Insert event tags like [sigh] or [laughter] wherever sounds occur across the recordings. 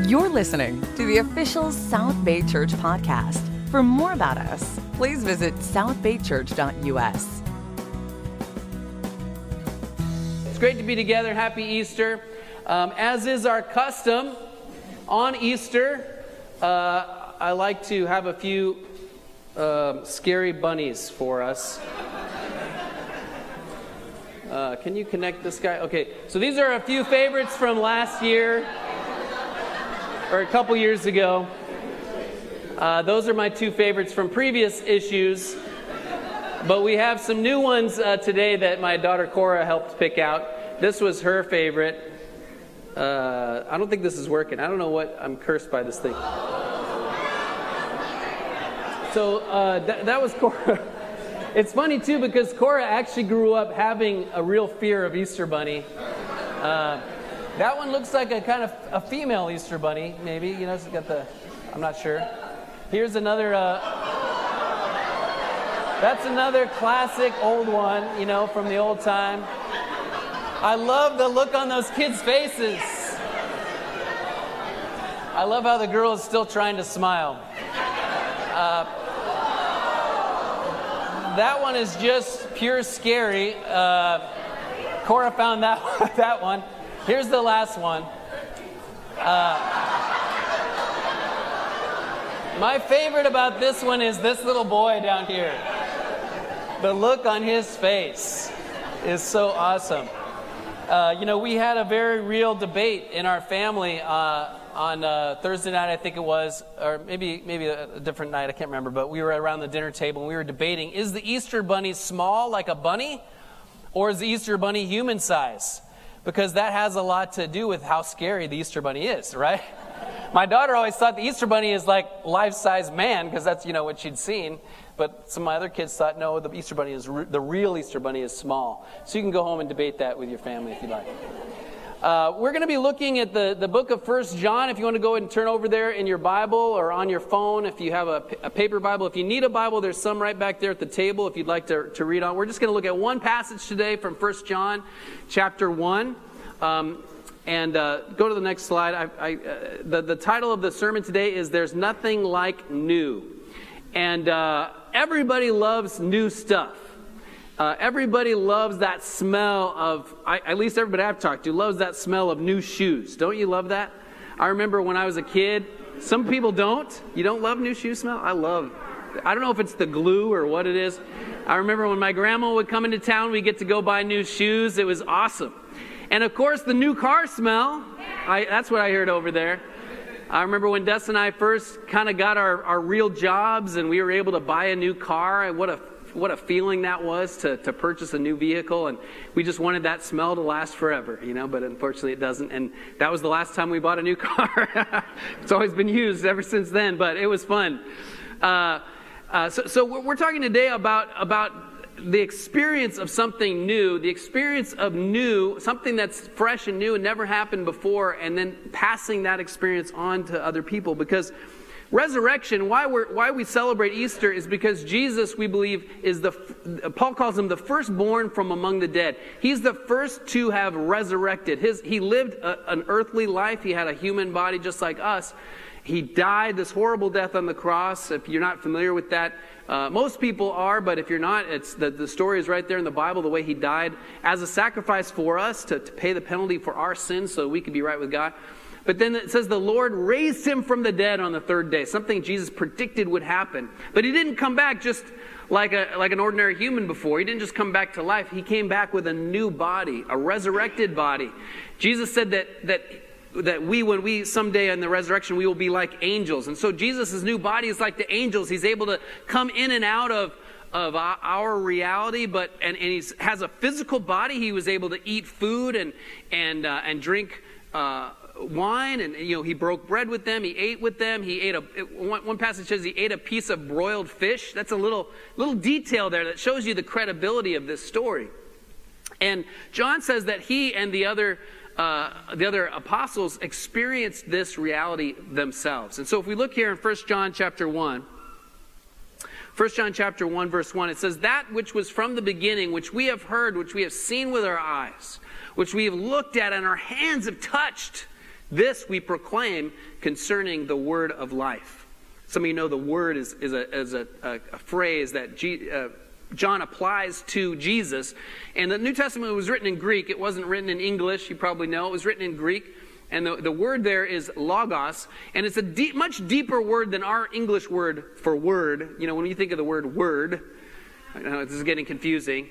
You're listening to the official South Bay Church podcast. For more about us, please visit southbaychurch.us. It's great to be together. Happy Easter. Um, as is our custom, on Easter, uh, I like to have a few uh, scary bunnies for us. Uh, can you connect this guy? Okay, so these are a few favorites from last year or a couple years ago. Uh, those are my two favorites from previous issues. But we have some new ones uh, today that my daughter Cora helped pick out. This was her favorite. Uh, I don't think this is working. I don't know what. I'm cursed by this thing. So uh, th- that was Cora. [laughs] It's funny too because Cora actually grew up having a real fear of Easter Bunny. Uh, that one looks like a kind of a female Easter bunny, maybe. You know, it's got the. I'm not sure. Here's another. Uh, that's another classic old one, you know, from the old time. I love the look on those kids' faces. I love how the girl is still trying to smile. Uh, that one is just pure scary. Uh, Cora found that, [laughs] that one. Here's the last one. Uh, my favorite about this one is this little boy down here. The look on his face is so awesome. Uh, you know, we had a very real debate in our family uh, on uh, Thursday night, I think it was, or maybe maybe a, different night, I can't remember. But we were around the dinner table and we were debating: Is the Easter bunny small like a bunny, or is the Easter bunny human size? Because that has a lot to do with how scary the Easter Bunny is, right? My daughter always thought the Easter Bunny is like life-size man because that's you know what she'd seen. But some of my other kids thought no, the Easter Bunny is re- the real Easter Bunny is small. So you can go home and debate that with your family if you like. Uh, we're going to be looking at the, the book of First John. If you want to go ahead and turn over there in your Bible or on your phone, if you have a, a paper Bible, if you need a Bible, there's some right back there at the table if you'd like to, to read on. We're just going to look at one passage today from First John chapter 1. Um, and uh, go to the next slide. I, I, uh, the, the title of the sermon today is There's Nothing Like New. And uh, everybody loves new stuff. Uh, everybody loves that smell of, I, at least everybody I've talked to loves that smell of new shoes. Don't you love that? I remember when I was a kid, some people don't. You don't love new shoe smell? I love, I don't know if it's the glue or what it is. I remember when my grandma would come into town, we get to go buy new shoes. It was awesome. And of course, the new car smell. I, that's what I heard over there. I remember when Des and I first kind of got our, our real jobs and we were able to buy a new car. What a what a feeling that was to, to purchase a new vehicle. And we just wanted that smell to last forever, you know, but unfortunately it doesn't. And that was the last time we bought a new [laughs] car. it's always been used ever since then, but it was fun. Uh, uh, so, so we're talking today about, about the experience of something new, the experience of new, something that's fresh and new and never happened before, and then passing that experience on to other people. Because Resurrection, why, we why we celebrate Easter is because Jesus, we believe, is the, Paul calls him the firstborn from among the dead. He's the first to have resurrected. His, he lived a, an earthly life, he had a human body just like us. He died this horrible death on the cross. If you're not familiar with that, uh, most people are, but if you're not, it's the, the story is right there in the Bible, the way he died as a sacrifice for us to, to pay the penalty for our sins so we could be right with God. But then it says the Lord raised him from the dead on the third day, something Jesus predicted would happen. But he didn't come back just like, a, like an ordinary human before. He didn't just come back to life. He came back with a new body, a resurrected body. Jesus said that, that, that we, when we someday in the resurrection, we will be like angels. And so Jesus' new body is like the angels. He's able to come in and out of of our reality, but and, and he has a physical body. He was able to eat food and and uh, and drink uh, wine and you know he broke bread with them he ate with them he ate a one, passage says he ate a piece of broiled fish. That's a little little detail there that shows you the credibility of this story. And john says that he and the other uh, the other apostles experienced this reality themselves. And so if we look here in 1 john chapter 1 1 John chapter 1 verse 1 it says that which was from the beginning which we have heard which we have seen with our eyes which we have looked at and our hands have touched This we proclaim concerning the word of life. Some of you know the word is, is, a, is a, a, a phrase that G, uh, John applies to Jesus. And the New Testament was written in Greek. It wasn't written in English. You probably know. It was written in Greek. And the, the word there is logos. And it's a deep, much deeper word than our English word for word. You know, when you think of the word word, I know this is getting confusing.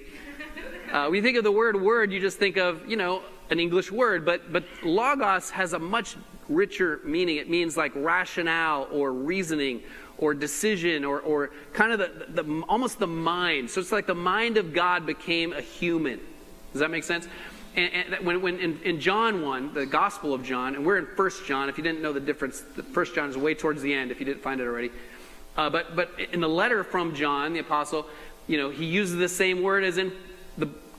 Uh, when you think of the word word, you just think of, you know, an English word, but, but logos has a much richer meaning. It means like rationale or reasoning or decision or, or kind of the, the, almost the mind. So it's like the mind of God became a human. Does that make sense? And, and when, when in, in, John 1, the Gospel of John, and we're in 1 John, if you didn't know the difference, 1 John is way towards the end if you didn't find it already. Uh, but, but in the letter from John, the apostle, you know, he uses the same word as in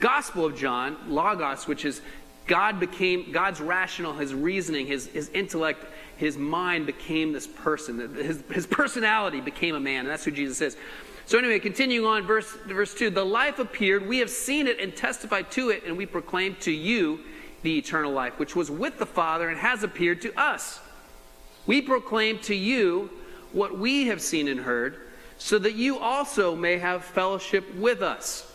Gospel of John, logos, which is God became, God's rational, his reasoning, his, his intellect, his mind became this person. His, his personality became a man, and that's who Jesus is. So, anyway, continuing on, verse, verse 2 The life appeared, we have seen it and testified to it, and we proclaim to you the eternal life, which was with the Father and has appeared to us. We proclaim to you what we have seen and heard, so that you also may have fellowship with us.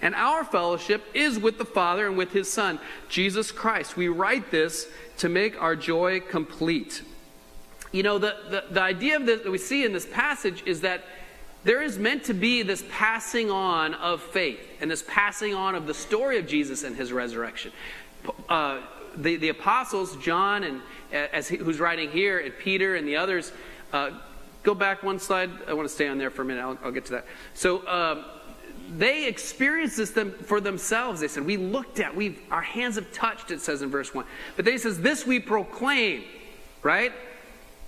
And our fellowship is with the Father and with his Son, Jesus Christ. We write this to make our joy complete. You know, the, the, the idea of this, that we see in this passage is that there is meant to be this passing on of faith and this passing on of the story of Jesus and his resurrection. Uh, the, the apostles, John, and as he, who's writing here, and Peter and the others, uh, go back one slide. I want to stay on there for a minute. I'll, I'll get to that. So, um, they experienced this them for themselves. They said, We looked at, we our hands have touched, it says in verse 1. But then he says, This we proclaim, right?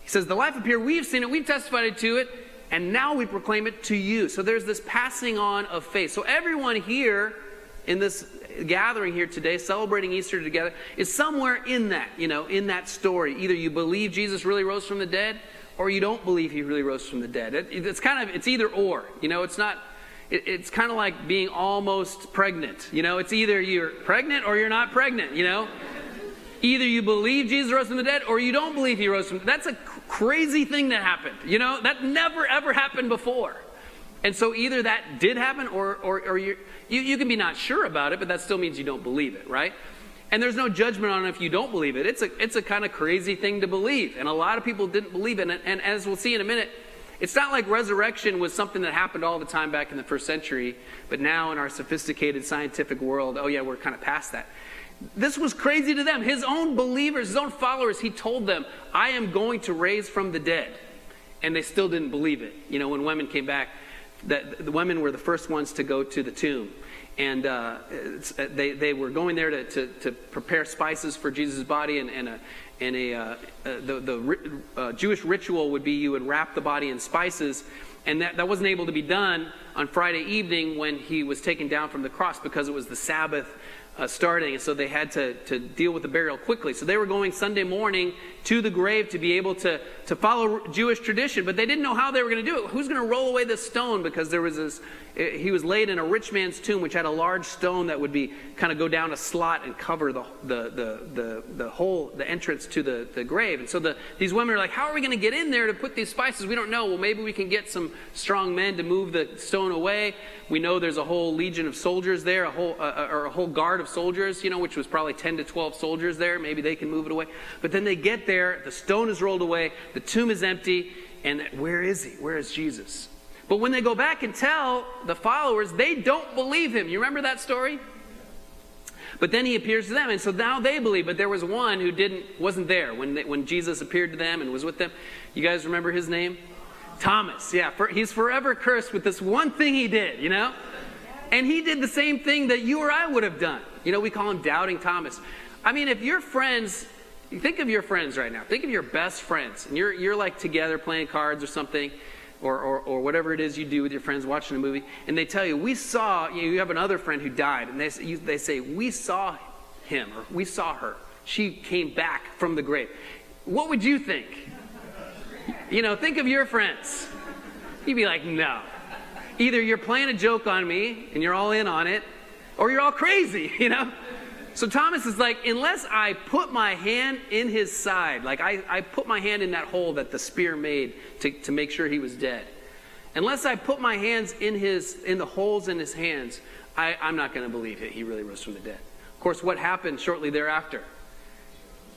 He says, The life appeared, we've seen it, we've testified to it, and now we proclaim it to you. So there's this passing on of faith. So everyone here in this gathering here today, celebrating Easter together, is somewhere in that, you know, in that story. Either you believe Jesus really rose from the dead, or you don't believe he really rose from the dead. It, it's kind of, it's either or. You know, it's not it, it's kind of like being almost pregnant. You know, it's either you're pregnant or you're not pregnant, you know? Either you believe Jesus rose from the dead or you don't believe he rose from the dead. That's a crazy thing that happened. You know, that never ever happened before. And so either that did happen or, or, or you, you can be not sure about it, but that still means you don't believe it, right? And there's no judgment on if you don't believe it. It's a, it's a kind of crazy thing to believe. And a lot of people didn't believe in it. And, and as we'll see in a minute, it's not like resurrection was something that happened all the time back in the first century, but now in our sophisticated scientific world, oh yeah, we're kind of past that. This was crazy to them. His own believers, his own followers, he told them, I am going to raise from the dead. And they still didn't believe it. You know, when women came back, that the women were the first ones to go to the tomb. And uh, they, they were going there to, to, to, prepare spices for Jesus' body and, and, a, and a, uh, uh, the, the uh, Jewish ritual would be you would wrap the body in spices, and that, that wasn't able to be done on Friday evening when he was taken down from the cross because it was the Sabbath uh, starting, and so they had to, to deal with the burial quickly. So they were going Sunday morning to the grave to be able to, to follow Jewish tradition, but they didn't know how they were going to do it. Who's going to roll away this stone? Because there was this, he was laid in a rich man's tomb, which had a large stone that would be kind of go down a slot and cover the, the, the, the, the whole, the entrance to the, the grave. And so the, these women are like, how are we going to get in there to put these spices? We don't know. Well, maybe we can get some strong men to move the stone away. We know there's a whole legion of soldiers there, a whole, uh, or a whole guard of soldiers, you know, which was probably 10 to 12 soldiers there. Maybe they can move it away. But then they get there, the stone is rolled away, the tomb is empty, and where is he? Where is Jesus? But when they go back and tell the followers, they don't believe him. You remember that story? But then he appears to them, and so now they believe. But there was one who didn't, wasn't there when they, when Jesus appeared to them and was with them. You guys remember his name? Thomas. Yeah, for, he's forever cursed with this one thing he did. You know, and he did the same thing that you or I would have done. You know, we call him doubting Thomas. I mean, if your friends, think of your friends right now. Think of your best friends, and you're you're like together playing cards or something. Or, or, or, whatever it is you do with your friends watching a movie, and they tell you, We saw, you, know, you have another friend who died, and they, you, they say, We saw him, or we saw her. She came back from the grave. What would you think? You know, think of your friends. You'd be like, No. Either you're playing a joke on me and you're all in on it, or you're all crazy, [laughs] you know? So Thomas is like, unless I put my hand in his side, like I, I put my hand in that hole that the spear made to, to make sure he was dead. Unless I put my hands in his in the holes in his hands, I, I'm not going to believe it. He really rose from the dead. Of course, what happened shortly thereafter?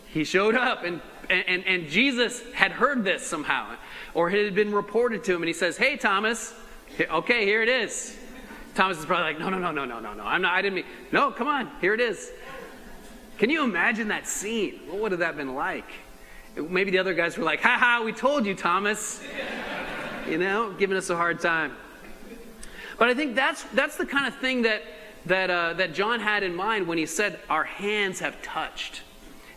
He showed up, and, and, and Jesus had heard this somehow, or it had been reported to him, and he says, Hey, Thomas, okay, here it is. Thomas is probably like, No, no, no, no, no, no, no. I'm not, I didn't mean, no, come on, here it is. Can you imagine that scene? What would have that been like? Maybe the other guys were like, Ha ha, we told you, Thomas. [laughs] You know, giving us a hard time. But I think that's, that's the kind of thing that, that, uh, that John had in mind when he said, Our hands have touched.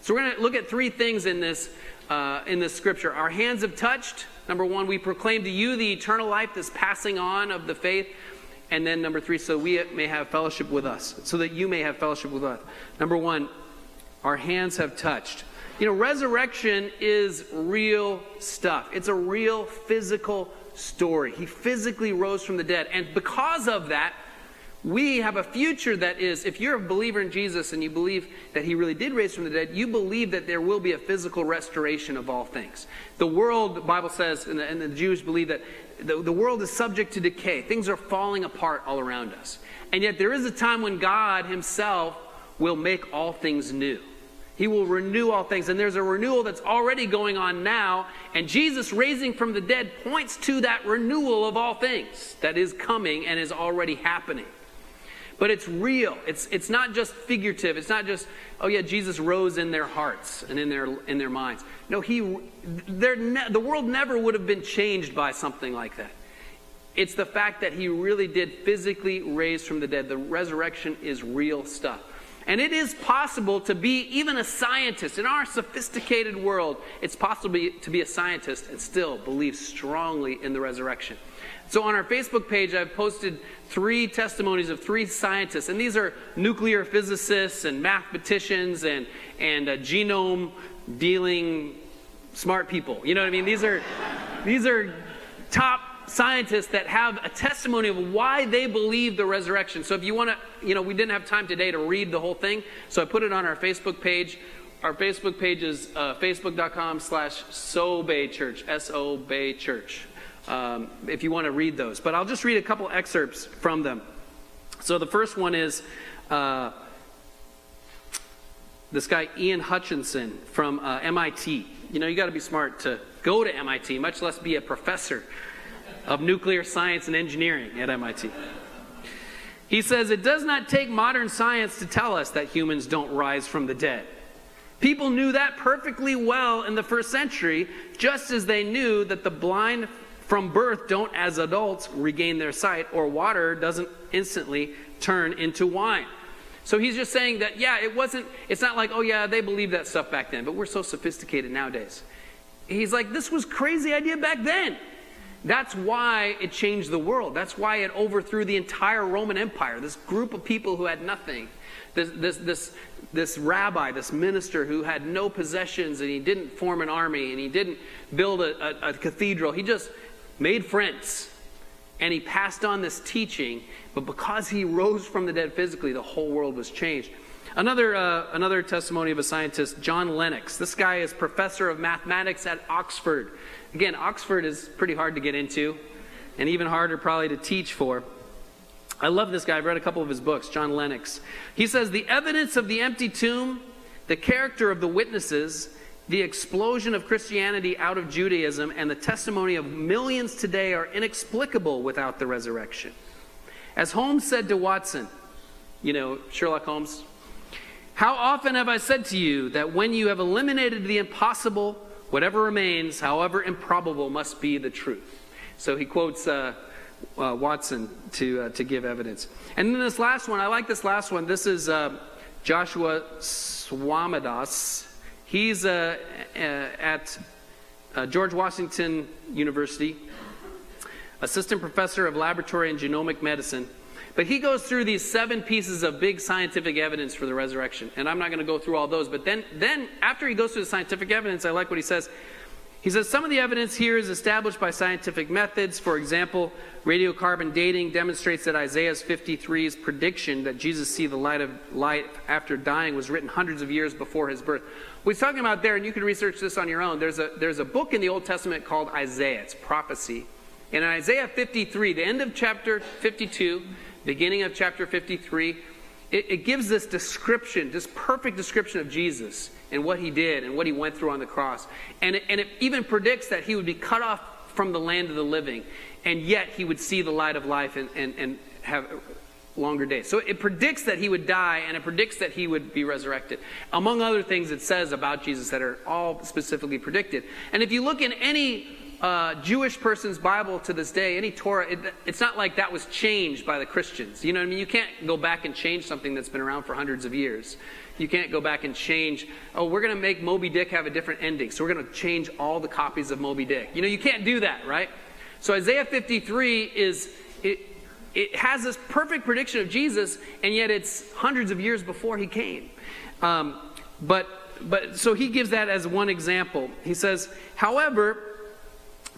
So we're going to look at three things in this, uh, in this scripture. Our hands have touched. Number one, we proclaim to you the eternal life, this passing on of the faith. And then number three, so we may have fellowship with us, so that you may have fellowship with us. Number one, our hands have touched. You know, resurrection is real stuff. It's a real physical story. He physically rose from the dead. And because of that, we have a future that is, if you're a believer in Jesus and you believe that he really did raise from the dead, you believe that there will be a physical restoration of all things. The world, the Bible says, and the, and the Jews believe that the, the world is subject to decay. Things are falling apart all around us. And yet there is a time when God himself will make all things new. He will renew all things. And there's a renewal that's already going on now. And Jesus raising from the dead points to that renewal of all things that is coming and is already happening. But it's real. It's, it's not just figurative. It's not just, oh yeah, Jesus rose in their hearts and in their, in their minds. No, he, ne- the world never would have been changed by something like that. It's the fact that he really did physically raise from the dead. The resurrection is real stuff. And it is possible to be even a scientist. In our sophisticated world, it's possible to be a scientist and still believe strongly in the resurrection. So on our Facebook page, I've posted three testimonies of three scientists, and these are nuclear physicists and mathematicians and, and genome dealing smart people. You know what I mean? These are, these are top scientists that have a testimony of why they believe the resurrection. So if you want to, you know, we didn't have time today to read the whole thing, so I put it on our Facebook page. Our Facebook page is uh, facebook.com slash SoBay Church, S-O Bay Church um, if you want to read those. But I'll just read a couple excerpts from them. So the first one is uh, this guy, Ian Hutchinson from uh, MIT. You know, you got to be smart to go to MIT, much less be a professor of nuclear science and engineering at MIT. He says, It does not take modern science to tell us that humans don't rise from the dead. People knew that perfectly well in the first century, just as they knew that the blind from birth don't, as adults, regain their sight, or water doesn't instantly turn into wine. So he's just saying that, yeah, it wasn't, it's not like, oh, yeah, they believed that stuff back then, but we're so sophisticated nowadays. He's like, this was crazy idea back then. That's why it changed the world. That's why it overthrew the entire Roman Empire. This group of people who had nothing. This, this, this, this rabbi, this minister who had no possessions and he didn't form an army and he didn't build a, a, a cathedral. He just made friends, and he passed on this teaching. But because he rose from the dead physically, the whole world was changed. Another, uh, another testimony of a scientist, John Lennox. This guy is professor of mathematics at Oxford. Again, Oxford is pretty hard to get into, and even harder probably to teach for. I love this guy. I've read a couple of his books, John Lennox. He says the evidence of the empty tomb, the character of the witnesses, the explosion of Christianity out of Judaism and the testimony of millions today are inexplicable without the resurrection. As Holmes said to Watson, you know, Sherlock Holmes, how often have I said to you that when you have eliminated the impossible, whatever remains, however improbable, must be the truth? So he quotes uh, uh, Watson to, uh, to give evidence. And then this last one, I like this last one. This is uh, Joshua Swamidass. He's uh, uh, at George Washington University, assistant professor of laboratory and genomic medicine. But he goes through these seven pieces of big scientific evidence for the resurrection. And I'm not going to go through all those. But then, then, after he goes through the scientific evidence, I like what he says. He says some of the evidence here is established by scientific methods. For example, radiocarbon dating demonstrates that Isaiah's 53's prediction that Jesus see the light of light after dying was written hundreds of years before his birth. What he's talking about there, and you can research this on your own, there's a, there's a book in the Old Testament called Isaiah. It's prophecy. And in Isaiah 53, the end of chapter 52, beginning of chapter 53, it, it gives this description, this perfect description of Jesus and what he did and what he went through on the cross. And it, and it even predicts that he would be cut off from the land of the living, and yet he would see the light of life and, and, and have longer days. So it predicts that he would die and it predicts that he would be resurrected. Among other things, it says about Jesus that are all specifically predicted. And if you look in any uh, Jewish person's Bible to this day, any Torah, it, it's not like that was changed by the Christians. You know what I mean? You can't go back and change something that's been around for hundreds of years. You can't go back and change, oh, we're going to make Moby Dick have a different ending, so we're going to change all the copies of Moby Dick. You know, you can't do that, right? So Isaiah 53 is, it, it has this perfect prediction of Jesus, and yet it's hundreds of years before he came. Um, but, but, so he gives that as one example. He says, however,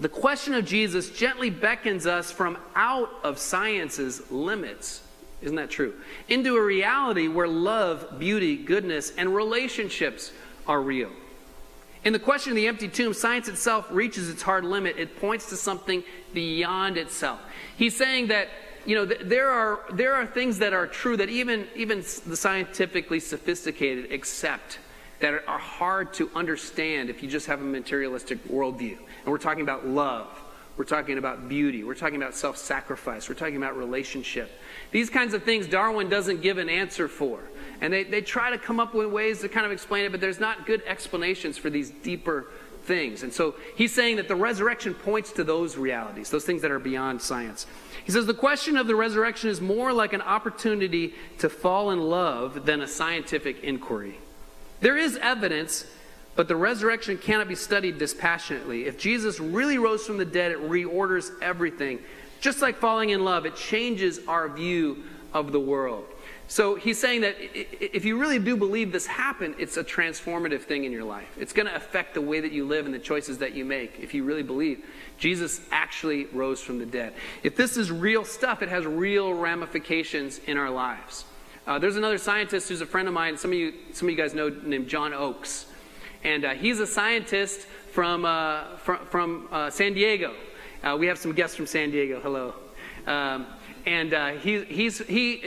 the question of Jesus gently beckons us from out of science's limits isn't that true? Into a reality where love, beauty, goodness, and relationships are real. In the question of the empty tomb, science itself reaches its hard limit. It points to something beyond itself. He's saying that you know th- there are there are things that are true that even even the scientifically sophisticated accept that are hard to understand if you just have a materialistic worldview. And we're talking about love. We're talking about beauty. We're talking about self sacrifice. We're talking about relationship. These kinds of things Darwin doesn't give an answer for. And they, they try to come up with ways to kind of explain it, but there's not good explanations for these deeper things. And so he's saying that the resurrection points to those realities, those things that are beyond science. He says the question of the resurrection is more like an opportunity to fall in love than a scientific inquiry. There is evidence, but the resurrection cannot be studied dispassionately. If Jesus really rose from the dead, it reorders everything. Just like falling in love, it changes our view of the world. So he's saying that if you really do believe this happened, it's a transformative thing in your life. It's going to affect the way that you live and the choices that you make if you really believe Jesus actually rose from the dead. If this is real stuff, it has real ramifications in our lives. Uh, there's another scientist who's a friend of mine. Some of you, some of you guys know named John Oakes, and uh, he's a scientist from uh, from, from uh, San Diego. Uh, we have some guests from San Diego. Hello. Um, and uh, he, he's, he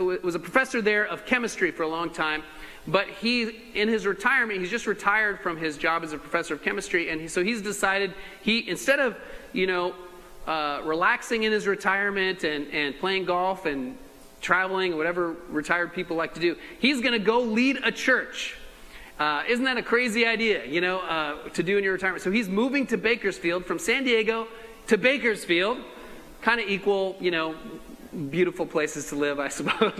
was a professor there of chemistry for a long time. But he, in his retirement, he's just retired from his job as a professor of chemistry. And he, so he's decided he, instead of, you know, relaxing in his retirement and, and playing golf and traveling, whatever retired people like to do, he's going to go lead a church. Uh, isn't that a crazy idea, you know, uh, to do in your retirement? So he's moving to Bakersfield from San Diego to Bakersfield, kind of equal, you know, beautiful places to live, I [laughs] suppose.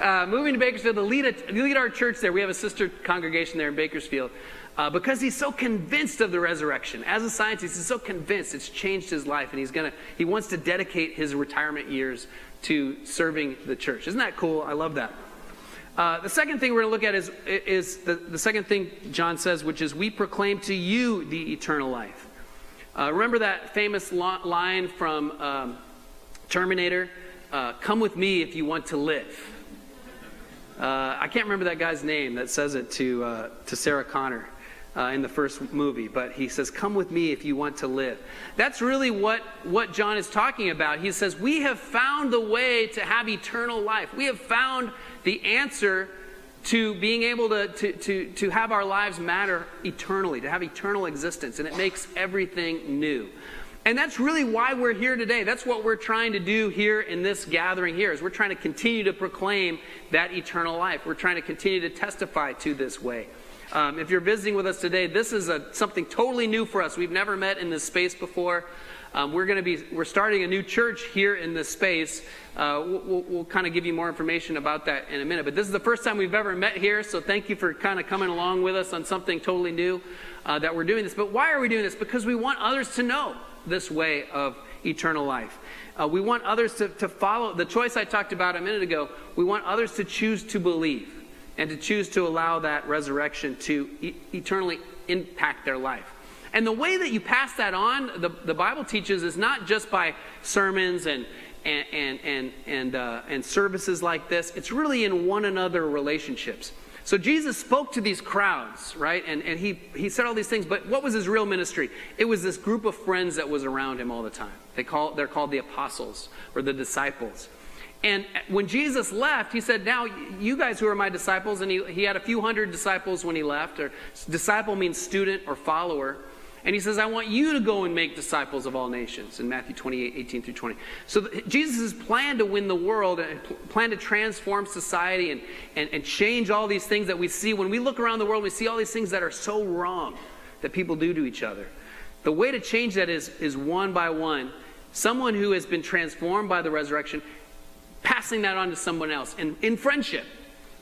uh, moving to Bakersfield to lead, a, lead our church there. We have a sister congregation there in Bakersfield. Uh, because he's so convinced of the resurrection. As a scientist, he's so convinced it's changed his life, and he's gonna he wants to dedicate his retirement years to serving the church. Isn't that cool? I love that. Uh, the second thing we're going to look at is, is the, the second thing John says, which is, We proclaim to you the eternal life. Uh, remember that famous line from um, Terminator? Uh, Come with me if you want to live. Uh, I can't remember that guy's name that says it to, uh, to Sarah Connor. Uh, in the first movie, but he says, Come with me if you want to live. That's really what, what John is talking about. He says, We have found the way to have eternal life. We have found the answer to being able to, to, to, to have our lives matter eternally, to have eternal existence, and it makes everything new. And that's really why we're here today. That's what we're trying to do here in this gathering here is we're trying to continue to proclaim that eternal life. We're trying to continue to testify to this way. Um, if you're visiting with us today, this is a, something totally new for us. We've never met in this space before. Um, we're going to be we're starting a new church here in this space. Uh, we'll, we'll kind of give you more information about that in a minute. But this is the first time we've ever met here, so thank you for kind of coming along with us on something totally new uh, that we're doing this. But why are we doing this? Because we want others to know this way of eternal life. Uh, we want others to, to follow the choice I talked about a minute ago. We want others to choose to believe and to choose to allow that resurrection to e- eternally impact their life. And the way that you pass that on, the, the Bible teaches, is not just by sermons and and and and and, uh, and services like this. It's really in one another relationships. So Jesus spoke to these crowds, right? And, and he, he said all these things, but what was his real ministry? It was this group of friends that was around him all the time. They call, they're called the apostles or the disciples. And when Jesus left, he said, Now, you guys who are my disciples, and he, he had a few hundred disciples when he left, or disciple means student or follower. And he says, I want you to go and make disciples of all nations in Matthew 28, 18 through 20. So Jesus' plan to win the world and plan to transform society and, and, and change all these things that we see. When we look around the world, we see all these things that are so wrong that people do to each other. The way to change that is, is one by one. Someone who has been transformed by the resurrection, passing that on to someone else in, in friendship,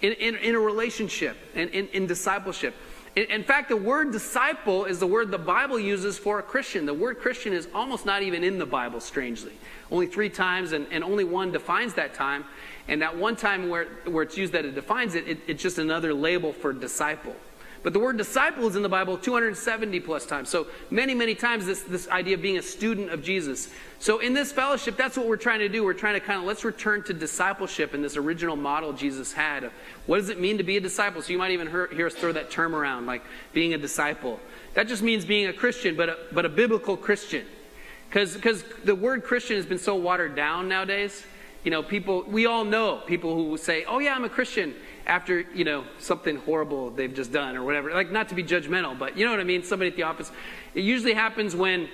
in, in, in a relationship, and in, in discipleship. In fact, the word disciple is the word the Bible uses for a Christian. The word Christian is almost not even in the Bible, strangely. Only three times, and, and only one defines that time. And that one time where, where it's used that it defines it, it, it's just another label for disciple. But the word disciple is in the Bible 270 plus times. So many, many times this, this idea of being a student of Jesus. So in this fellowship, that's what we're trying to do. We're trying to kind of let's return to discipleship and this original model Jesus had of what does it mean to be a disciple. So you might even hear, hear us throw that term around, like being a disciple. That just means being a Christian, but a, but a biblical Christian. Because the word Christian has been so watered down nowadays. You know, people, we all know people who say, oh yeah, I'm a Christian after, you know, something horrible they've just done or whatever. Like, not to be judgmental, but you know what I mean? Somebody at the office. It usually happens when,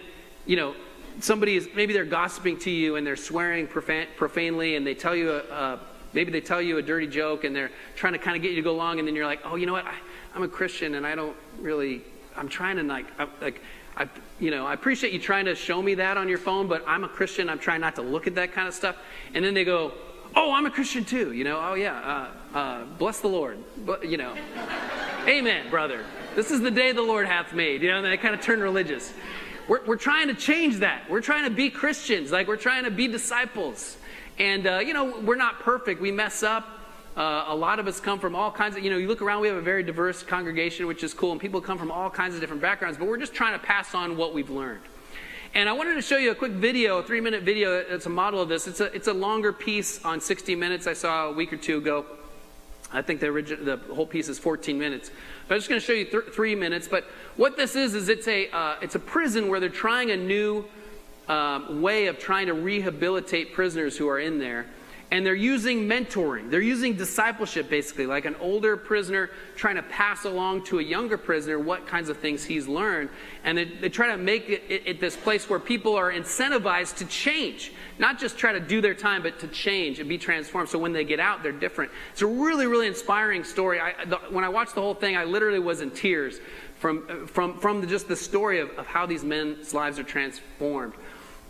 you know, somebody is, maybe they're gossiping to you and they're swearing profan- profanely and they tell you, a, a, maybe they tell you a dirty joke and they're trying to kind of get you to go along and then you're like, oh, you know what? I, I'm a Christian and I don't really, I'm trying to like, I, like, I, you know, I appreciate you trying to show me that on your phone, but I'm a Christian. I'm trying not to look at that kind of stuff. And then they go, oh, I'm a Christian too. You know, oh yeah, uh, uh, bless the Lord. But, you know, amen, brother. This is the day the Lord hath made. You know, and they kind of turn religious. We're, we're trying to change that. We're trying to be Christians. Like we're trying to be disciples. And, uh, you know, we're not perfect. We mess up. Uh, a lot of us come from all kinds of, you know, you look around, we have a very diverse congregation, which is cool, and people come from all kinds of different backgrounds, but we're just trying to pass on what we've learned. And I wanted to show you a quick video, a three minute video. It's a model of this. It's a, it's a longer piece on 60 minutes I saw a week or two ago. I think the, the whole piece is 14 minutes. But I'm just going to show you th- three minutes. But what this is, is it's a, uh, it's a prison where they're trying a new um, way of trying to rehabilitate prisoners who are in there and they're using mentoring. They're using discipleship, basically, like an older prisoner trying to pass along to a younger prisoner what kinds of things he's learned. And they, they try to make it, it, it, this place where people are incentivized to change, not just try to do their time, but to change and be transformed. So when they get out, they're different. It's a really, really inspiring story. I, the, when I watched the whole thing, I literally was in tears from, from, from the, just the story of, of how these men's lives are transformed.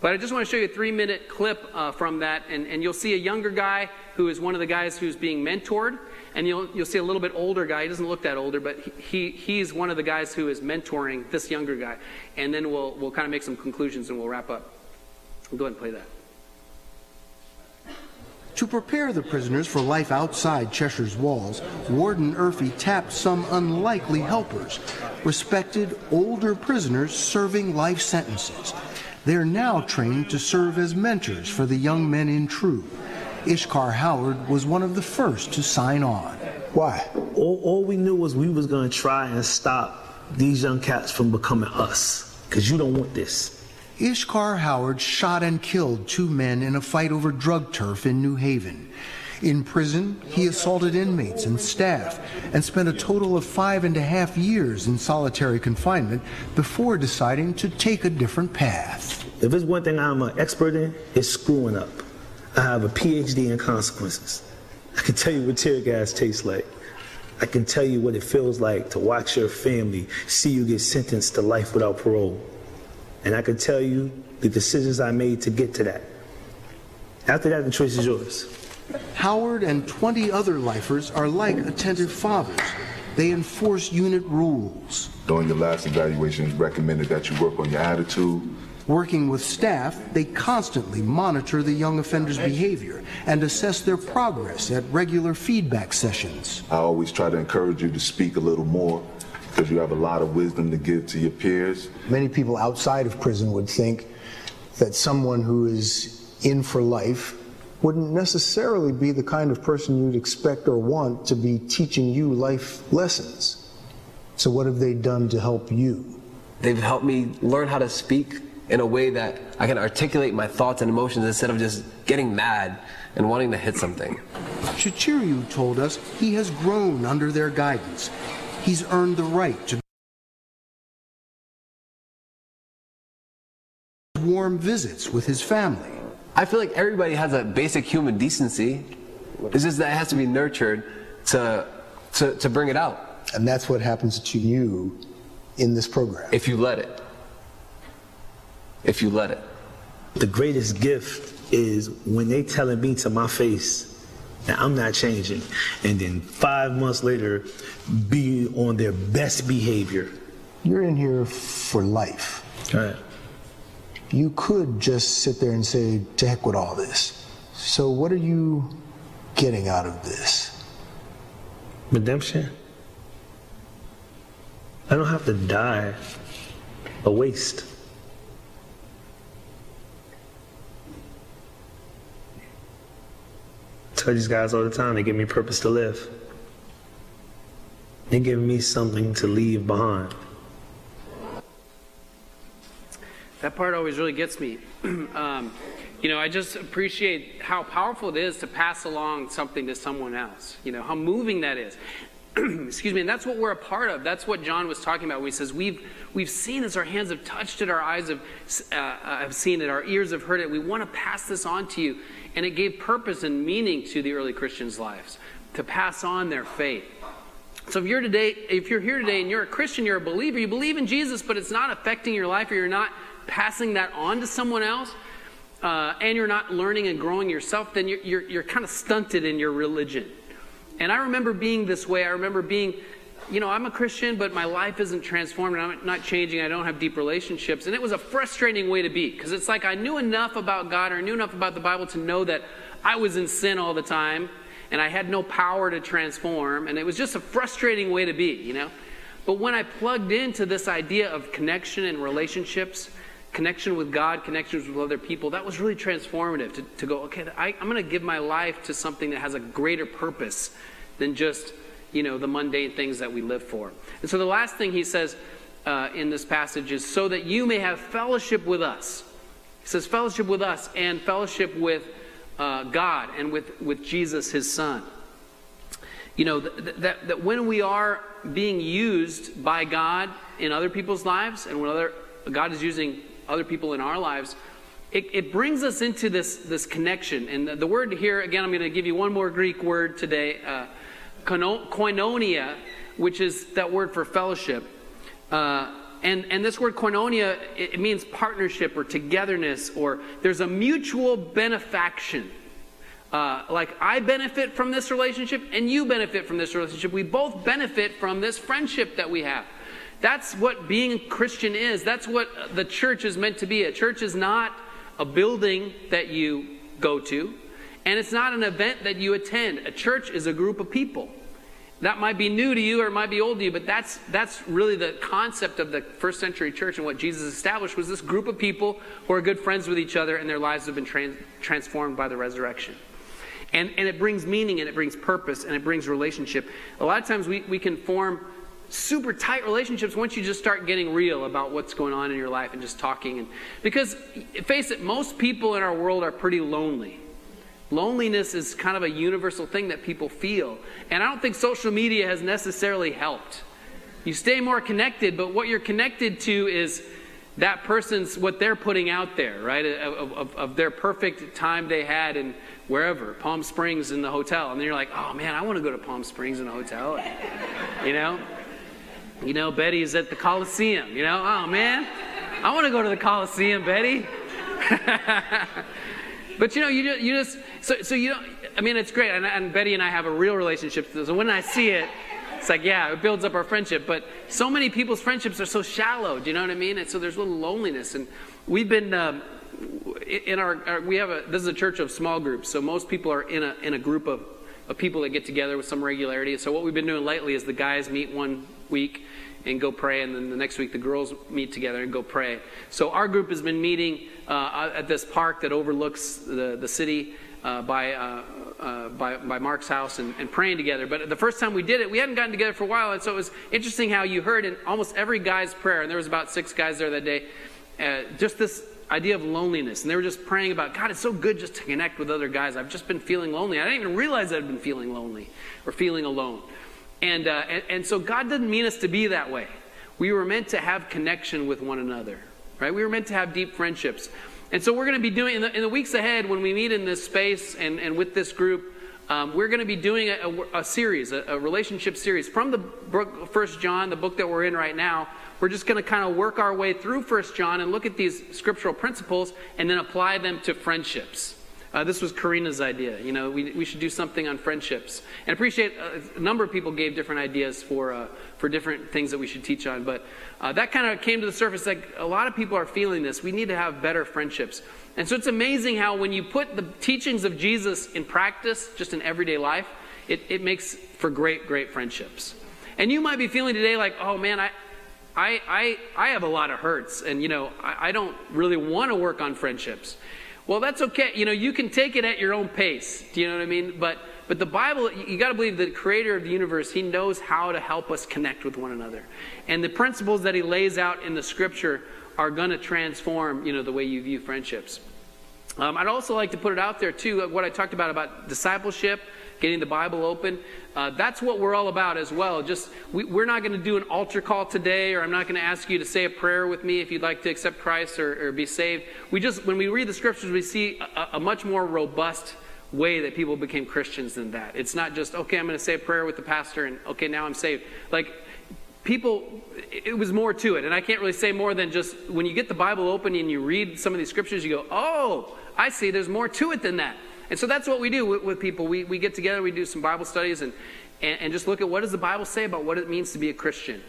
But I just want to show you a three minute clip uh, from that, and, and you'll see a younger guy who is one of the guys who's being mentored, and you'll, you'll see a little bit older guy. He doesn't look that older, but he, he's one of the guys who is mentoring this younger guy. And then we'll, we'll kind of make some conclusions and we'll wrap up. We'll go ahead and play that. To prepare the prisoners for life outside Cheshire's walls, Warden Erfe tapped some unlikely helpers, respected older prisoners serving life sentences. They're now trained to serve as mentors for the young men in True. Ishkar Howard was one of the first to sign on. Why? All, all we knew was we was going to try and stop these young cats from becoming us, because you don't want this. Ishkar Howard shot and killed two men in a fight over drug turf in New Haven. In prison, he assaulted inmates and staff and spent a total of five and a half years in solitary confinement before deciding to take a different path. If there's one thing I'm an expert in, it's screwing up. I have a PhD in consequences. I can tell you what tear gas tastes like. I can tell you what it feels like to watch your family see you get sentenced to life without parole. And I can tell you the decisions I made to get to that. After that, the choice is yours. Howard and 20 other lifers are like attentive fathers. They enforce unit rules. During your last evaluation, it's recommended that you work on your attitude. Working with staff, they constantly monitor the young offender's behavior and assess their progress at regular feedback sessions. I always try to encourage you to speak a little more because you have a lot of wisdom to give to your peers. Many people outside of prison would think that someone who is in for life wouldn't necessarily be the kind of person you'd expect or want to be teaching you life lessons. So, what have they done to help you? They've helped me learn how to speak in a way that I can articulate my thoughts and emotions instead of just getting mad and wanting to hit something. Shachiryu told us he has grown under their guidance. He's earned the right to warm visits with his family. I feel like everybody has a basic human decency. It's just that it has to be nurtured to, to, to bring it out. And that's what happens to you in this program. If you let it. If you let it. The greatest gift is when they telling me to my face that I'm not changing, and then five months later, be on their best behavior. You're in here for life. Right. You could just sit there and say, to heck with all this. So, what are you getting out of this? Redemption. I don't have to die a waste. I tell these guys all the time, they give me purpose to live. They give me something to leave behind. That part always really gets me. [clears throat] um, you know, I just appreciate how powerful it is to pass along something to someone else. You know, how moving that is. [clears throat] Excuse me, and that's what we're a part of. That's what John was talking about. When he says we've we've seen as our hands have touched it, our eyes have uh, uh, have seen it, our ears have heard it. We want to pass this on to you, and it gave purpose and meaning to the early Christians' lives to pass on their faith. So if you're today, if you're here today and you're a Christian, you're a believer, you believe in Jesus, but it's not affecting your life, or you're not passing that on to someone else, uh, and you're not learning and growing yourself, then you're, you're, you're kind of stunted in your religion. And I remember being this way. I remember being, you know, I'm a Christian, but my life isn't transformed and I'm not changing. I don't have deep relationships. And it was a frustrating way to be because it's like I knew enough about God or knew enough about the Bible to know that I was in sin all the time and I had no power to transform. And it was just a frustrating way to be, you know. But when I plugged into this idea of connection and relationships, connection with God, connections with other people, that was really transformative to, to go, okay, I, I'm going to give my life to something that has a greater purpose than just, you know, the mundane things that we live for. And so the last thing he says uh, in this passage is so that you may have fellowship with us. He says fellowship with us and fellowship with uh, God and with, with Jesus, his son. You know, that, that, that when we are being used by God in other people's lives and when other, God is using other people in our lives, it, it, brings us into this, this connection. And the, the word here, again, I'm going to give you one more Greek word today uh, koinonia, which is that word for fellowship. Uh, and, and this word koinonia, it, means partnership or togetherness, or there's a mutual benefaction. Uh, like I benefit from this relationship and you benefit from this relationship. We both benefit from this friendship that we have. That's what being Christian is. That's what the church is meant to be. A church is not a building that you go to, and it's not an event that you attend. A church is a group of people. That might be new to you or it might be old to you, but that's, that's really the concept of the first century church and what Jesus established was this group of people who are good friends with each other and their lives have been trans- transformed by the resurrection. And, and it brings meaning and it brings purpose and it brings relationship. A lot of times we, we can form super tight relationships once you just start getting real about what's going on in your life and just talking. And because face it most people in our world are pretty lonely. Loneliness is kind of a universal thing that people feel. And i don't think social media has necessarily helped. You stay more connected but what you're connected to is that person's what they're putting out there right? Of, of, of their perfect time they had in wherever palm springs in the hotel. And then you're like oh man i want to go to palm springs in a hotel. You know you know, Betty's at the Coliseum. You know, oh man, I want to go to the Coliseum, Betty. [laughs] but you know, you just, you just so, so you don't. I mean, it's great, and, and Betty and I have a real relationship. So when I see it, it's like, yeah, it builds up our friendship. But so many people's friendships are so shallow. Do you know what I mean? And so there's a little loneliness. And we've been um, in our, our, we have a this is a church of small groups. So most people are in a in a group of of people that get together with some regularity. So what we've been doing lately is the guys meet one week and go pray. And then the next week, the girls meet together and go pray. So our group has been meeting uh, at this park that overlooks the, the city uh, by, uh, uh, by, by Mark's house and, and, praying together. But the first time we did it, we hadn't gotten together for a while. And so it was interesting how you heard in almost every guy's prayer, and there was about six guys there that day, uh, just this idea of loneliness. And they were just praying about, God, it's so good just to connect with other guys. I've just been feeling lonely. I didn't even realize I'd been feeling lonely or feeling alone. And, uh, and, and so God didn't mean us to be that way. We were meant to have connection with one another, right? We were meant to have deep friendships. And so we're going to be doing, in the, in the, weeks ahead, when we meet in this space and, and with this group, um, we're going to be doing a, a, a series, a, a, relationship series from the book, First John, the book that we're in right now. We're just going to kind of work our way through First John and look at these scriptural principles and then apply them to friendships. Uh, this was Karina's idea. You know, we, we should do something on friendships. And appreciate uh, a number of people gave different ideas for, uh, for different things that we should teach on. But uh, that kind of came to the surface like a lot of people are feeling this. We need to have better friendships. And so it's amazing how when you put the teachings of Jesus in practice, just in everyday life, it, it makes for great, great friendships. And you might be feeling today like, oh man, I, I, I, I have a lot of hurts, and you know, I, I don't really want to work on friendships. Well, that's okay. You know, you can take it at your own pace. Do you know what I mean? But but the Bible, you got to believe the creator of the universe, he knows how to help us connect with one another. And the principles that he lays out in the scripture are going to transform, you know, the way you view friendships. Um, I'd also like to put it out there too, uh, what I talked about about discipleship, getting the Bible open. Uh, that's what we're all about as well. Just we, are not going to do an altar call today, or I'm not going to ask you to say a prayer with me if you'd like to accept Christ or, or be saved. We just when we read the scriptures, we see a, a much more robust way that people became Christians than that. It's not just okay, I'm going to say a prayer with the pastor, and okay, now I'm saved. Like people it was more to it and i can't really say more than just when you get the bible open and you read some of these scriptures you go oh i see there's more to it than that and so that's what we do with, with people. We, we get together, we do some Bible studies, and, and, and just look at what does the Bible say about what it means to be a Christian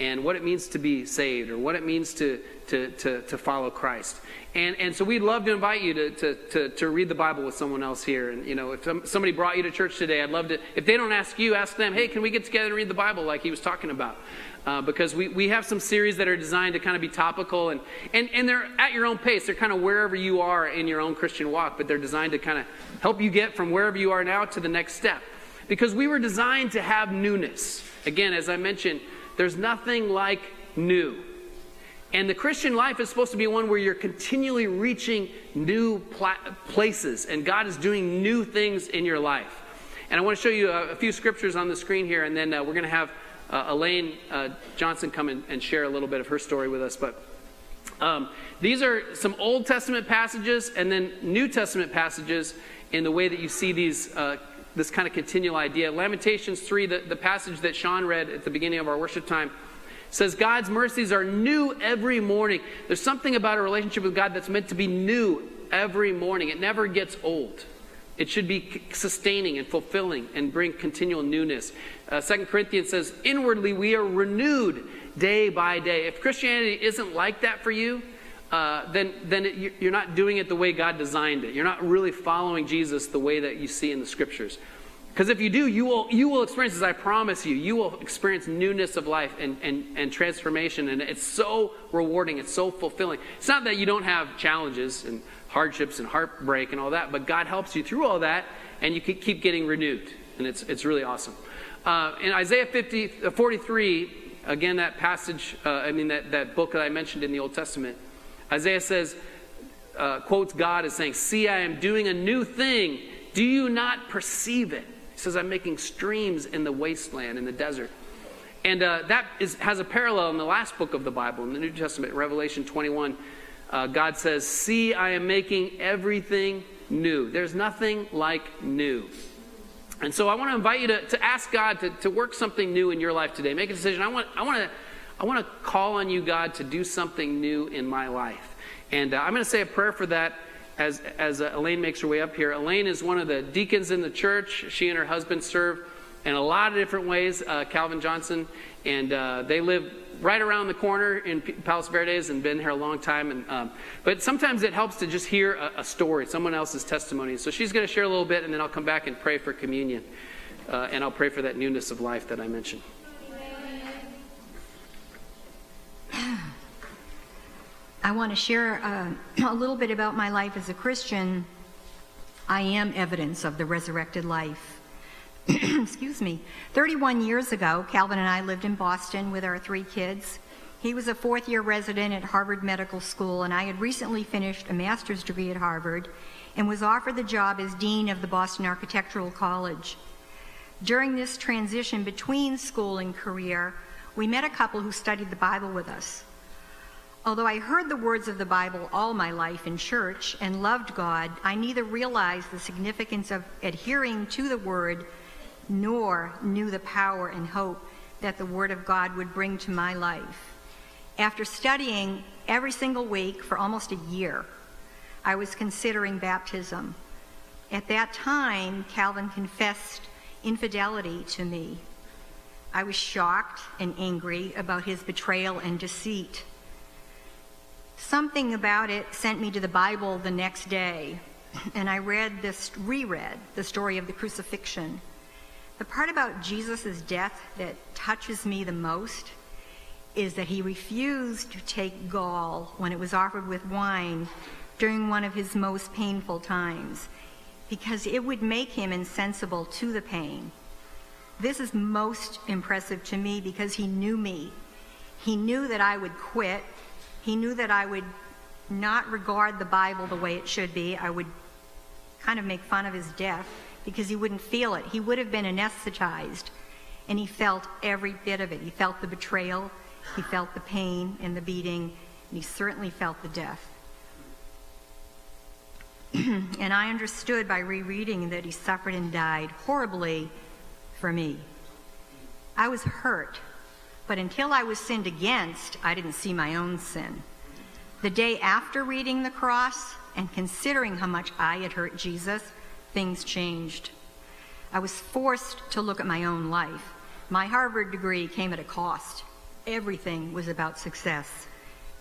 and what it means to be saved or what it means to, to, to, to follow Christ. And, and so we'd love to invite you to, to, to, to read the Bible with someone else here. And, you know, if somebody brought you to church today, I'd love to, if they don't ask you, ask them, hey, can we get together and read the Bible like he was talking about? Uh, because we, we have some series that are designed to kind of be topical and, and, and they're at your own pace. They're kind of wherever you are in your own Christian walk, but they're designed to kind of help you get from wherever you are now to the next step. Because we were designed to have newness. Again, as I mentioned, there's nothing like new. And the Christian life is supposed to be one where you're continually reaching new pla- places, and God is doing new things in your life. And I want to show you a, a few scriptures on the screen here, and then uh, we're going to have uh, Elaine uh, Johnson come in and share a little bit of her story with us. But um, these are some Old Testament passages and then New Testament passages in the way that you see these. Uh, this kind of continual idea. Lamentations 3, the, the passage that Sean read at the beginning of our worship time, says God's mercies are new every morning. There's something about a relationship with God that's meant to be new every morning. It never gets old. It should be sustaining and fulfilling and bring continual newness. Uh, 2 Corinthians says, inwardly we are renewed day by day. If Christianity isn't like that for you, uh, then, then it, you're not doing it the way God designed it. You're not really following Jesus the way that you see in the scriptures. Because if you do, you will, you will experience, as I promise you, you will experience newness of life and, and, and transformation. And it's so rewarding, it's so fulfilling. It's not that you don't have challenges and hardships and heartbreak and all that, but God helps you through all that, and you keep getting renewed. And it's, it's really awesome. Uh, in Isaiah 50, uh, 43, again, that passage, uh, I mean, that, that book that I mentioned in the Old Testament, Isaiah says, uh, quotes God as saying, See, I am doing a new thing. Do you not perceive it? He says, I'm making streams in the wasteland, in the desert. And uh, that is, has a parallel in the last book of the Bible, in the New Testament, Revelation 21 uh, God says, See, I am making everything new. There's nothing like new. And so I want to invite you to, to ask God to, to work something new in your life today. Make a decision. I want, I want to I want to call on you, God, to do something new in my life. And uh, I'm going to say a prayer for that as, as uh, Elaine makes her way up here. Elaine is one of the deacons in the church. She and her husband serve in a lot of different ways, uh, Calvin Johnson, and uh, they live right around the corner in Palos Verdes and been here a long time. And, um, but sometimes it helps to just hear a, a story, someone else's testimony. So she's going to share a little bit, and then I'll come back and pray for communion. Uh, and I'll pray for that newness of life that I mentioned. I want to share uh, [clears throat] a little bit about my life as a Christian. I am evidence of the resurrected life. [coughs] Excuse me. 31 years ago, Calvin and I lived in Boston with our three kids. He was a fourth year resident at Harvard Medical School, and I had recently finished a master's degree at Harvard and was offered the job as dean of the Boston Architectural College. During this transition between school and career, we met a couple who studied the Bible with us. Although I heard the words of the Bible all my life in church and loved God, I neither realized the significance of adhering to the Word nor knew the power and hope that the Word of God would bring to my life. After studying every single week for almost a year, I was considering baptism. At that time, Calvin confessed infidelity to me. I was shocked and angry about his betrayal and deceit. Something about it sent me to the Bible the next day, and I read this, reread the story of the crucifixion. The part about Jesus' death that touches me the most is that he refused to take gall when it was offered with wine during one of his most painful times because it would make him insensible to the pain. This is most impressive to me because he knew me. He knew that I would quit. He knew that I would not regard the Bible the way it should be. I would kind of make fun of his death because he wouldn't feel it. He would have been anesthetized, and he felt every bit of it. He felt the betrayal, he felt the pain and the beating, and he certainly felt the death. [clears throat] and I understood by rereading that he suffered and died horribly for me. I was hurt, but until I was sinned against, I didn't see my own sin. The day after reading the cross and considering how much I had hurt Jesus, things changed. I was forced to look at my own life. My Harvard degree came at a cost everything was about success.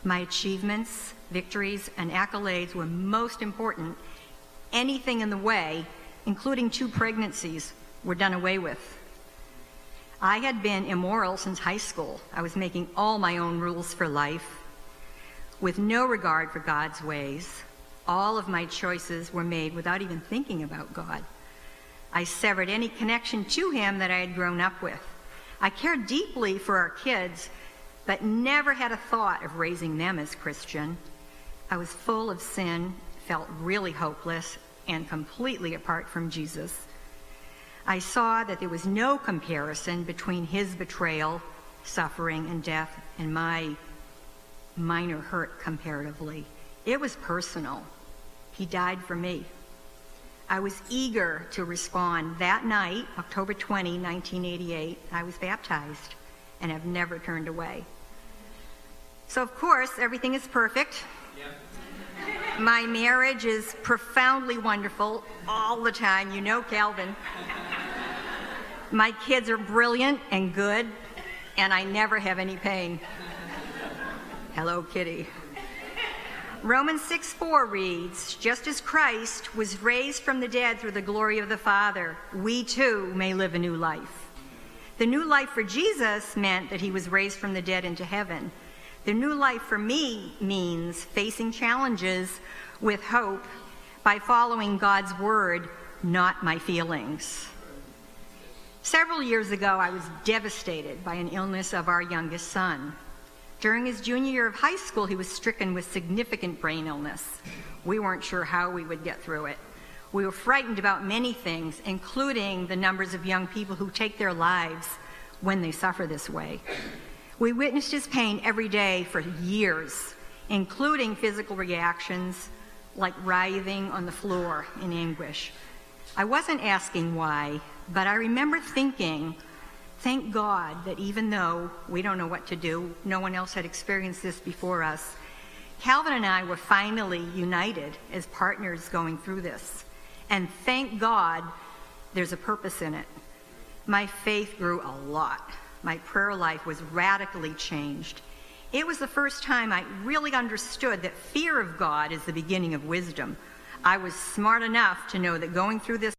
My achievements, victories, and accolades were most important. Anything in the way, including two pregnancies, were done away with. I had been immoral since high school. I was making all my own rules for life. With no regard for God's ways, all of my choices were made without even thinking about God. I severed any connection to Him that I had grown up with. I cared deeply for our kids, but never had a thought of raising them as Christian. I was full of sin, felt really hopeless, and completely apart from Jesus. I saw that there was no comparison between his betrayal, suffering, and death and my minor hurt comparatively. It was personal. He died for me. I was eager to respond. That night, October 20, 1988, I was baptized and have never turned away. So, of course, everything is perfect. My marriage is profoundly wonderful all the time. You know Calvin. My kids are brilliant and good, and I never have any pain. Hello, Kitty. Romans 6 4 reads, Just as Christ was raised from the dead through the glory of the Father, we too may live a new life. The new life for Jesus meant that he was raised from the dead into heaven. The new life for me means facing challenges with hope by following God's word, not my feelings. Several years ago, I was devastated by an illness of our youngest son. During his junior year of high school, he was stricken with significant brain illness. We weren't sure how we would get through it. We were frightened about many things, including the numbers of young people who take their lives when they suffer this way. We witnessed his pain every day for years, including physical reactions like writhing on the floor in anguish. I wasn't asking why, but I remember thinking, Thank God that even though we don't know what to do, no one else had experienced this before us, Calvin and I were finally united as partners going through this. And thank God there's a purpose in it. My faith grew a lot. My prayer life was radically changed. It was the first time I really understood that fear of God is the beginning of wisdom. I was smart enough to know that going through this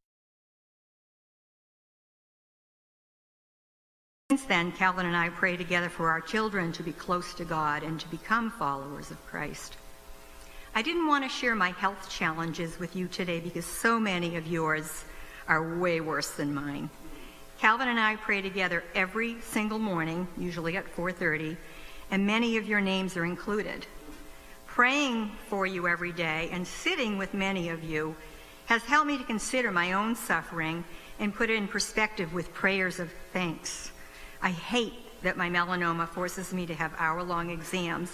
Since then, Calvin and I pray together for our children to be close to God and to become followers of Christ. I didn't want to share my health challenges with you today because so many of yours are way worse than mine. Calvin and I pray together every single morning, usually at 4:30, and many of your names are included. Praying for you every day and sitting with many of you has helped me to consider my own suffering and put it in perspective with prayers of thanks. I hate that my melanoma forces me to have hour long exams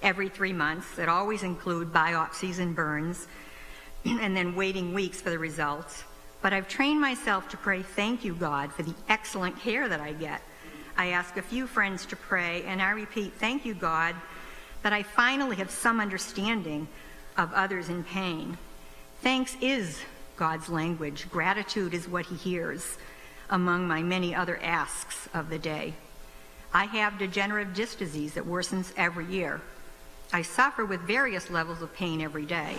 every three months that always include biopsies and burns, [clears throat] and then waiting weeks for the results. But I've trained myself to pray, Thank you, God, for the excellent care that I get. I ask a few friends to pray, and I repeat, Thank you, God, that I finally have some understanding of others in pain. Thanks is God's language, gratitude is what He hears among my many other asks of the day. I have degenerative disc disease that worsens every year. I suffer with various levels of pain every day.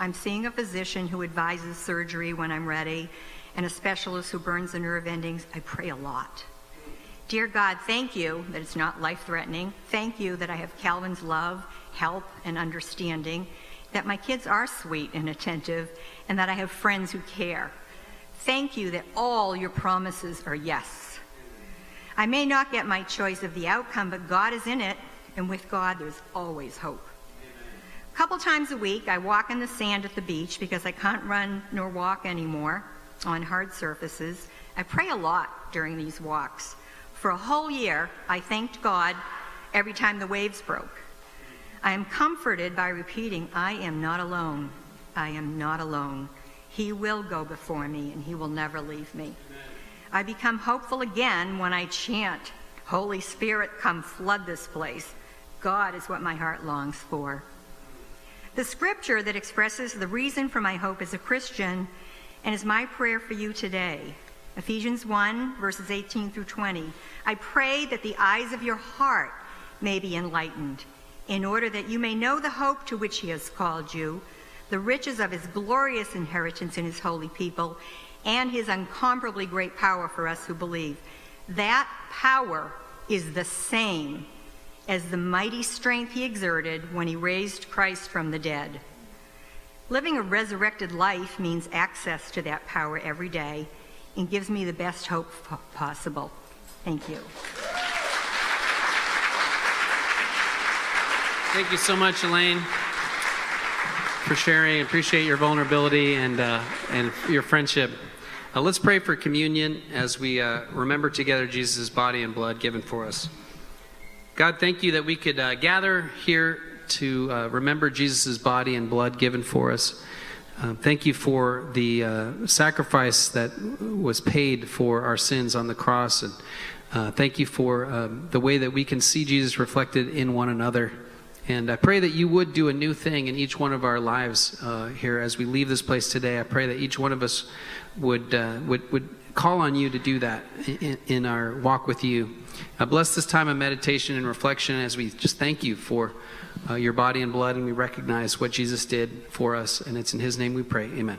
I'm seeing a physician who advises surgery when I'm ready and a specialist who burns the nerve endings. I pray a lot. Dear God, thank you that it's not life threatening. Thank you that I have Calvin's love, help, and understanding, that my kids are sweet and attentive, and that I have friends who care. Thank you that all your promises are yes. I may not get my choice of the outcome, but God is in it, and with God, there's always hope. A couple times a week, I walk in the sand at the beach because I can't run nor walk anymore on hard surfaces. I pray a lot during these walks. For a whole year, I thanked God every time the waves broke. I am comforted by repeating, I am not alone. I am not alone. He will go before me and He will never leave me. I become hopeful again when I chant, Holy Spirit, come flood this place. God is what my heart longs for. The scripture that expresses the reason for my hope as a Christian and is my prayer for you today Ephesians 1, verses 18 through 20. I pray that the eyes of your heart may be enlightened, in order that you may know the hope to which he has called you the riches of his glorious inheritance in his holy people, and his incomparably great power for us who believe. That power is the same as the mighty strength he exerted when he raised Christ from the dead. Living a resurrected life means access to that power every day and gives me the best hope possible. Thank you. Thank you so much, Elaine for sharing. Appreciate your vulnerability and, uh, and your friendship. Uh, let's pray for communion as we uh, remember together Jesus' body and blood given for us. God, thank you that we could uh, gather here to uh, remember Jesus' body and blood given for us. Uh, thank you for the sacrifice that was paid for our sins on the cross. And thank you for the way that we can see Jesus reflected in one another. And I pray that you would do a new thing in each one of our lives uh, here as we leave this place today. I pray that each one of us would, uh, would, would call on you to do that in, in our walk with you. Uh, bless this time of meditation and reflection as we just thank you for uh, your body and blood and we recognize what Jesus did for us. And it's in his name we pray. Amen.